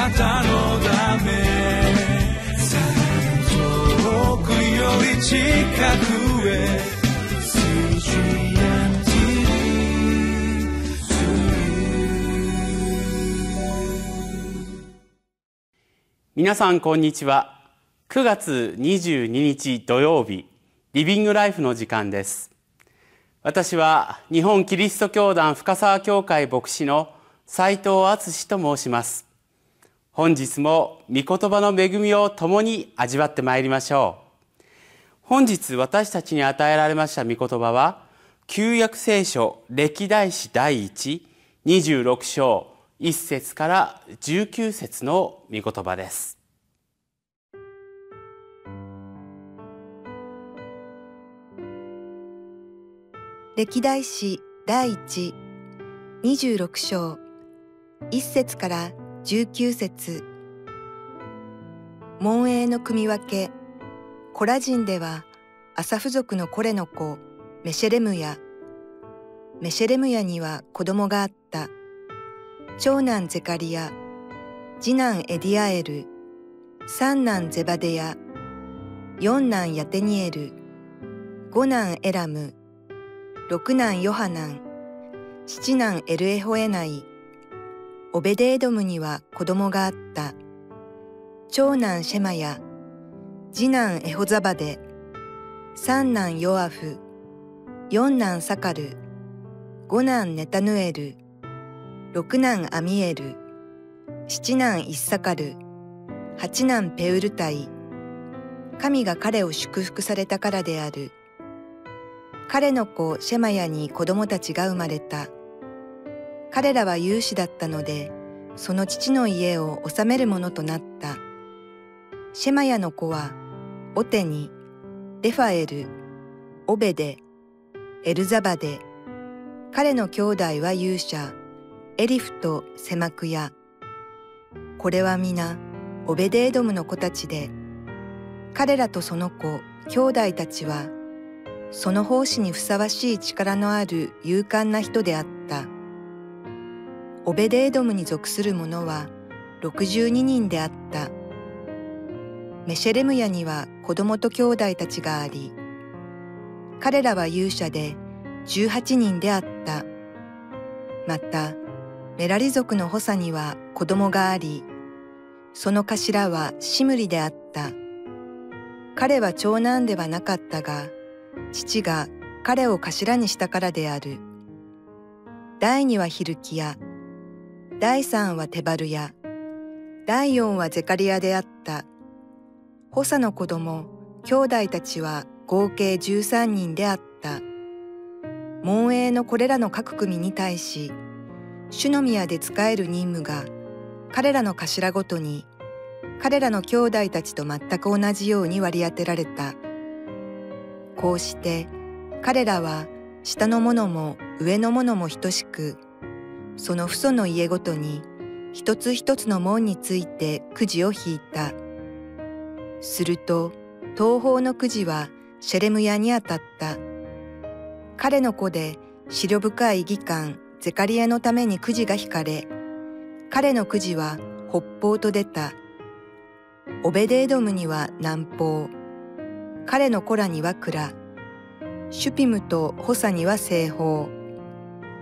なたのため遠くより近くへ皆さんこんにちは。9月22日土曜日リビングライフの時間です。私は日本キリスト教団深沢教会牧師の斉藤敦と申します。本日も御言葉の恵みを共に味わってまいりましょう。本日私たちに与えられました御言葉は旧約聖書歴代史第一26章1節から19節の御言葉です。歴代史第一26章1節から19節。門営の組分け。コラ人ではアサフ族のコレの子メシェレムヤメシェレムヤには子供があった。長男ゼカリア、次男エディアエル、三男ゼバデヤ、四男ヤテニエル、五男エラム、六男ヨハナン、七男エルエホエナイ、オベデエドムには子供があった。長男シェマヤ、次男エホザバデ、三男ヨアフ、四男サカル、五男ネタヌエル、六男アミエル、七男イッサカル、八男ペウルタイ、神が彼を祝福されたからである。彼の子シェマヤに子供たちが生まれた。彼らは有志だったので、その父の家を治めるものとなった。シェマヤの子は、オテニ、レファエル、オベデ、エルザバデ、彼の兄弟は勇者、エリフとセマクヤ。これは皆、オベデエドムの子たちで、彼らとその子、兄弟たちは、その奉仕にふさわしい力のある勇敢な人であった。オベデエドムに属する者は62人であった。メシェレムヤには子供と兄弟たちがあり、彼らは勇者で18人であった。また、メラリ族の補佐には子供があり、その頭はシムリであった。彼は長男ではなかったが、父が彼を頭にしたからである。第二はヒルキヤ、第三はテバルヤ、第四はゼカリアであった。補佐の子供、兄弟たちは合計十三人であった。門営のこれらの各組に対し、主の宮で仕える任務が彼らの頭ごとに彼らの兄弟たちと全く同じように割り当てられた。こうして彼らは下の者も上の者も等しく、その父祖の家ごとに一つ一つの門についてくじを引いた。すると東方のくじはシェレムヤに当たった。彼の子で思慮深い義官ゼカリアのためにくじが引かれ、彼のくじは北方と出た。オベデエドムには南方、彼の子らには蔵、シュピムとホサには西方、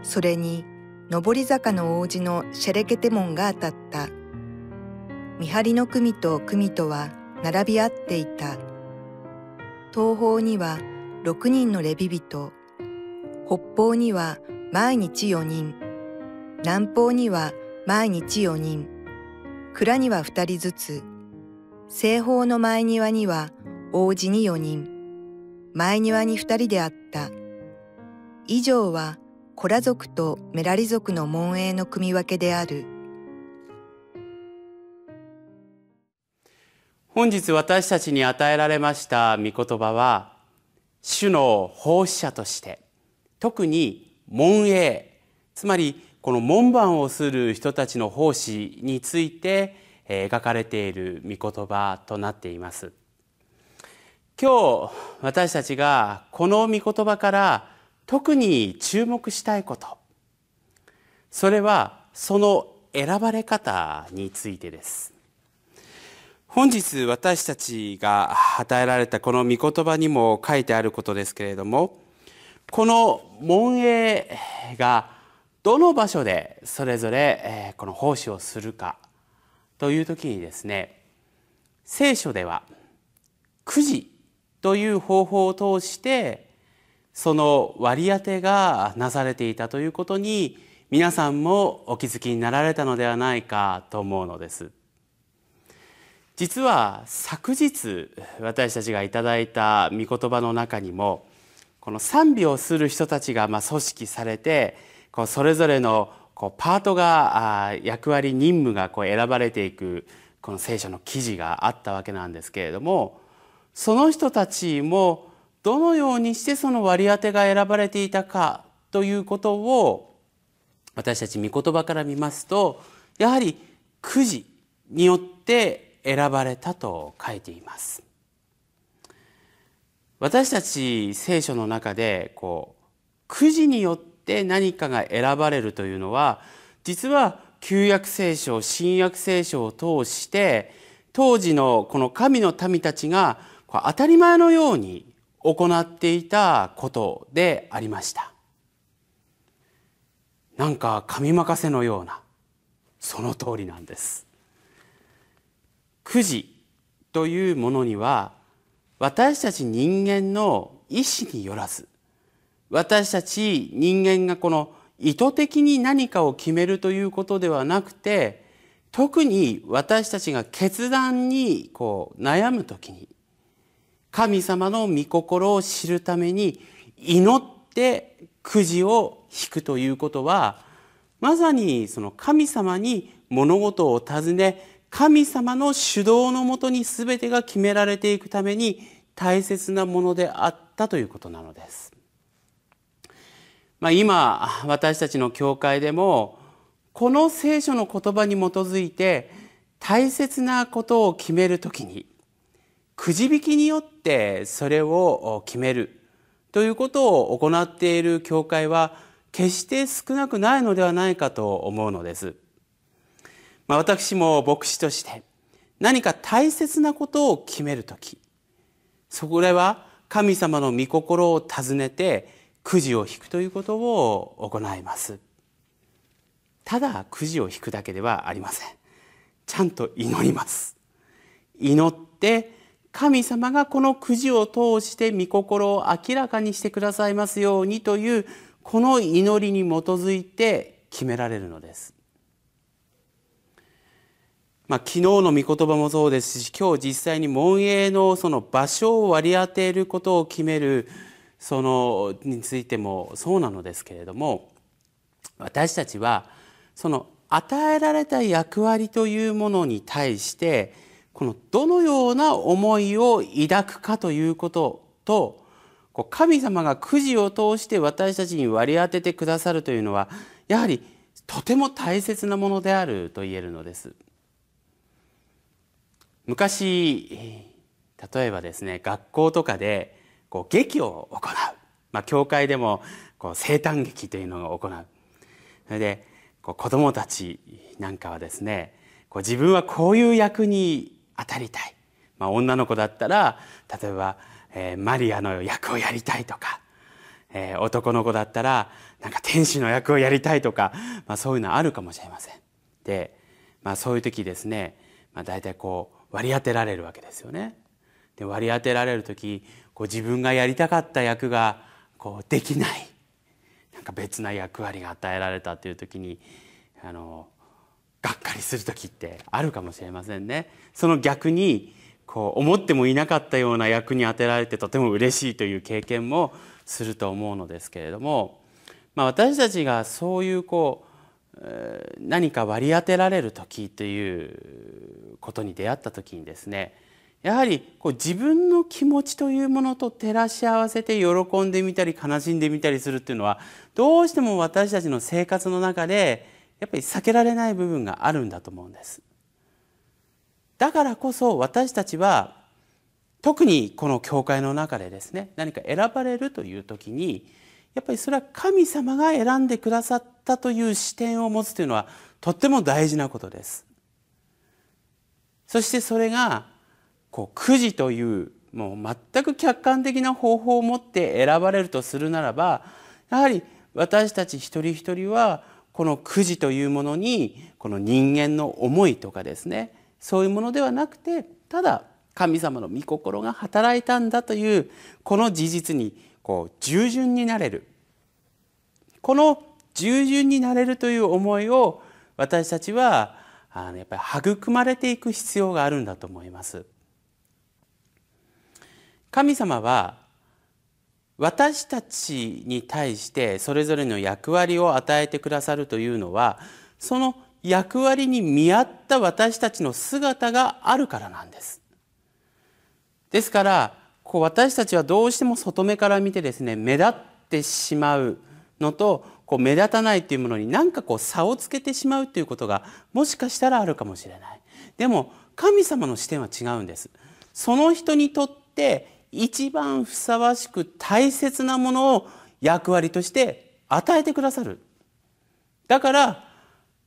それに上り坂の王子のシェレケテモンが当たった。見張りの組と組とは並び合っていた。東方には六人のレビ人、北方には毎日4人、南方には毎日4人、蔵には2人ずつ、西方の前庭には王子に4人、前庭に2人であった。以上はコラ族とメラリ族の門営の組分けである。本日私たちに与えられました御言葉は、主の奉仕者として、特に門営つまりこの門番をする人たちの奉仕について描かれている御言葉となっています今日私たちがこの御言葉から特に注目したいこと。それはその選ばれ方についてです。本日私たちが与えられたこの御言葉にも書いてあることですけれどもこの門営がどの場所でそれぞれこの奉仕をするかという時にですね聖書ではくじという方法を通してその割り当てがなされていたということに皆さんもお気づきになられたのではないかと思うのです。実は昨日私たちがいただいた御言葉の中にもこの賛美をする人たちがま組織されてこうそれぞれのこうパートが役割任務がこう選ばれていくこの聖書の記事があったわけなんですけれどもその人たちもどのようにしてその割り当てが選ばれていたかということを私たち御言葉から見ますとやはりくじによって選ばれたと書いています。私たち聖書の中でこうくじによって何かが選ばれるというのは実は旧約聖書新約聖書を通して当時のこの神の民たちが当たり前のように行っていたことでありました。なんか神任せのようなその通りなんです。くじというものには私たち人間の意志によらず私たち人間がこの意図的に何かを決めるということではなくて特に私たちが決断にこう悩む時に神様の御心を知るために祈ってくじを引くということはまさにその神様に物事を尋ね神様の主導のもとに全てが決められていくために大切なものであったということなのです。まあ、今私たちの教会でもこの聖書の言葉に基づいて大切なことを決めるときにくじ引きによってそれを決める。ということを行っている教会は決して少なくないのではないかと思うのです。まあ、私も牧師として何か大切なことを決めるときそこでは神様の御心を尋ねてくじを引くということを行います。ただくじを引くだけではありません。ちゃんと祈ります。祈って神様がこのくじを通して御心を明らかにしてくださいますようにというこの祈りに基づいて決められるのです。まあ、昨日の御言葉もそうですし今日実際に門営のその場所を割り当てることを決めるそのについてもそうなのですけれども私たちはその与えられた役割というものに対してこのどのような思いを抱くかということと神様がくじを通して私たちに割り当ててくださるというのはやはりとても大切なものであると言えるのです。昔例えばですね学校とかでこう劇を行う、まあ、教会でもこう生誕劇というのを行うそれでこう子どもたちなんかはですねこう自分はこういう役に当たりたい、まあ、女の子だったら例えば、えー、マリアの役をやりたいとか、えー、男の子だったらなんか天使の役をやりたいとか、まあ、そういうのあるかもしれません。で、まあ、そういう時ですね、まあ、大体こう割り当てられるわけですよね。で割り当てられる時こう自分がやりたかった役がこうできないなんか別な役割が与えられたという時にあのがっかりする時ってあるかもしれませんね。その逆にこう思ってもいなかったような役に当てられてとても嬉しいという経験もすると思うのですけれども、まあ、私たちがそういうこう何か割り当てられる時ということに出会った時にですねやはりこう自分の気持ちというものと照らし合わせて喜んでみたり悲しんでみたりするっていうのはどうしても私たちの生活の中でやっぱり避けられない部分があるんだと思うんです。だからこそ私たちは特にこの教会の中でですね何か選ばれるという時にやっぱりそれは神様が選んでくださったという視点を持つというのはとっても大事なことですそしてそれがこうくじというもう全く客観的な方法を持って選ばれるとするならばやはり私たち一人一人はこのくじというものにこの人間の思いとかですねそういうものではなくてただ神様の御心が働いたんだというこの事実にこう従順になれるこの従順になれるという思いを私たちはあのやっぱり育まれていく必要があるんだと思います。神様は私たちに対してそれぞれの役割を与えてくださるというのはその役割に見合った私たちの姿があるからなんです。ですからこう私たちはどうしても外目から見てですね目立ってしまうのとこう目立たないというものに何かこう差をつけてしまうということがもしかしたらあるかもしれない。でも神様の視点は違うんです。その人にとって一番ふさわしく大切なものを役割として与えてくださる。だから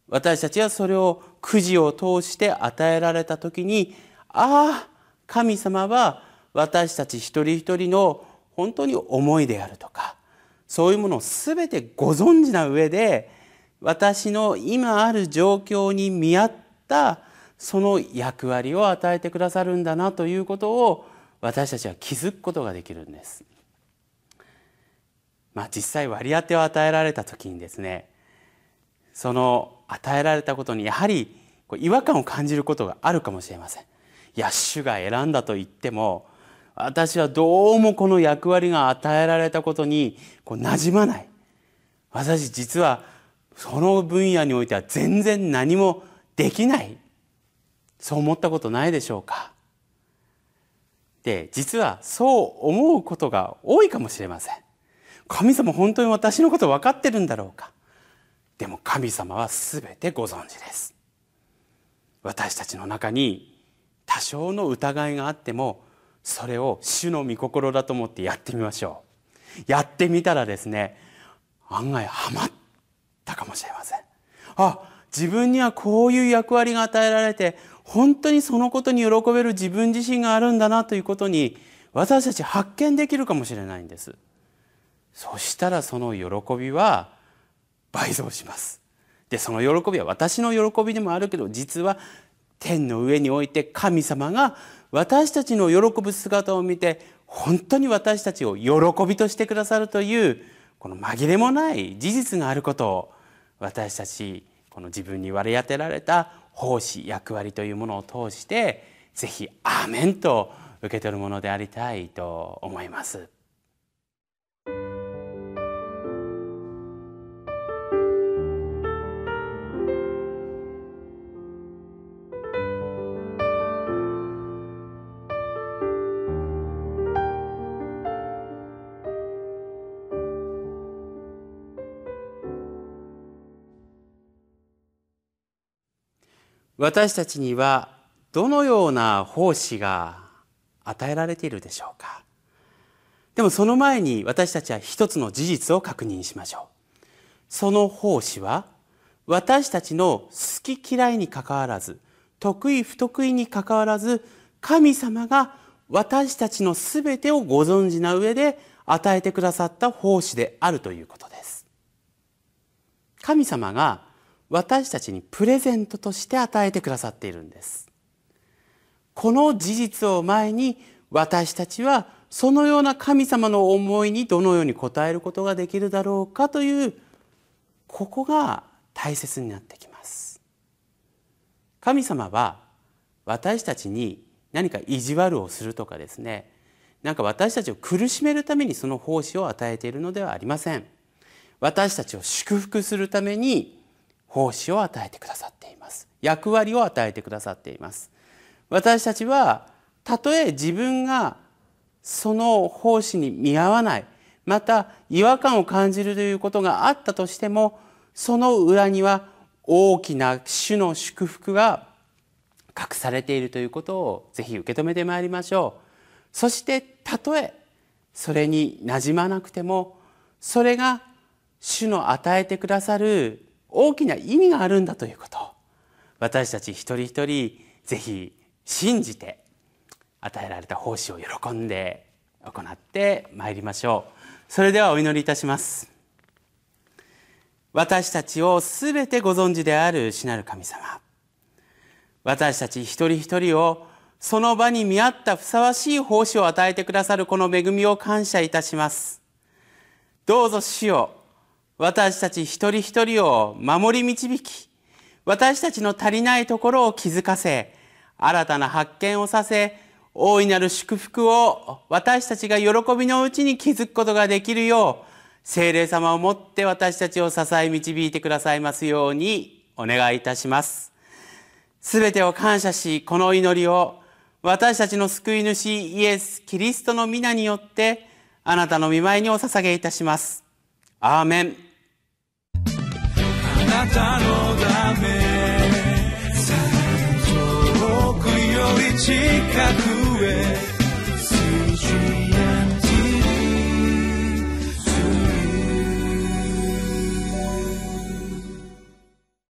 私たちはそれをくじを通して与えられた時にああ神様は私たち一人一人の本当に思いであるとかそういうものを全てご存知な上で私の今ある状況に見合ったその役割を与えてくださるんだなということを私たちは気づくことができるんです。まあ、実際割り当てを与えられた時にですねその与えられたことにやはり違和感を感じることがあるかもしれません。いや主が選んだと言っても私はどうもこの役割が与えられたことにこう馴染まない私実はその分野においては全然何もできないそう思ったことないでしょうかで実はそう思うことが多いかもしれません。神様本当に私のこと分かってるんだろうか。でも神様は全てご存知です。私たちの中に多少の疑いがあってもそれを主の御心だと思ってやってみましょう。やってみたらですね案外ハマったかもしれません。あ自分にはこういう役割が与えられて本当にそのことに喜べる自分自身があるんだなということに私たち発見できるかもしれないんです。そしたらその喜びは倍増します。でその喜びは私の喜びでもあるけど実は天の上において神様が私たちの喜ぶ姿を見て本当に私たちを喜びとしてくださるというこの紛れもない事実があることを私たちこの自分に割り当てられた奉仕役割というものを通してぜひ「アーメン」と受け取るものでありたいと思います。私たちにはどのような奉仕が与えられているでしょうか？でもその前に私たちは一つの事実を確認しましょう。その奉仕は私たちの好き嫌いにかかわらず得意不得意にかかわらず神様が私たちのすべてをご存知な上で与えてくださった奉仕であるということです。神様が私たちにプレゼントとして与えてくださっているんです。この事実を前に私たちはそのような神様の思いにどのように応えることができるだろうかというここが大切になってきます。神様は私たちに何か意地悪をするとかですねなんか私たちを苦しめるためにその奉仕を与えているのではありません。私たちを祝福するために奉仕を与えてくださっています。役割を与えてくださっています。私たちはたとえ自分がその奉仕に見合わないまた違和感を感じるということがあったとしてもその裏には大きな主の祝福が隠されているということをぜひ受け止めてまいりましょう。そしてたとえそれになじまなくてもそれが主の与えてくださる大きな意味があるんだということ。私たち一人一人ぜひ信じて与えられた奉仕を喜んで行ってまいりましょう。それではお祈りいたします。私たちをすべてご存知である主なる神様。私たち一人一人をその場に見合ったふさわしい奉仕を与えてくださるこの恵みを感謝いたします。どうぞ主よ私たち一人一人を守り導き私たちの足りないところを気づかせ新たな発見をさせ大いなる祝福を私たちが喜びのうちに気づくことができるよう聖霊様をもって私たちを支え導いてくださいますようにお願いいたします。すべてを感謝しこの祈りを私たちの救い主イエス・キリストの皆によってあなたの見舞いにお捧げいたします。アーメン。なたのため。遠くより近く。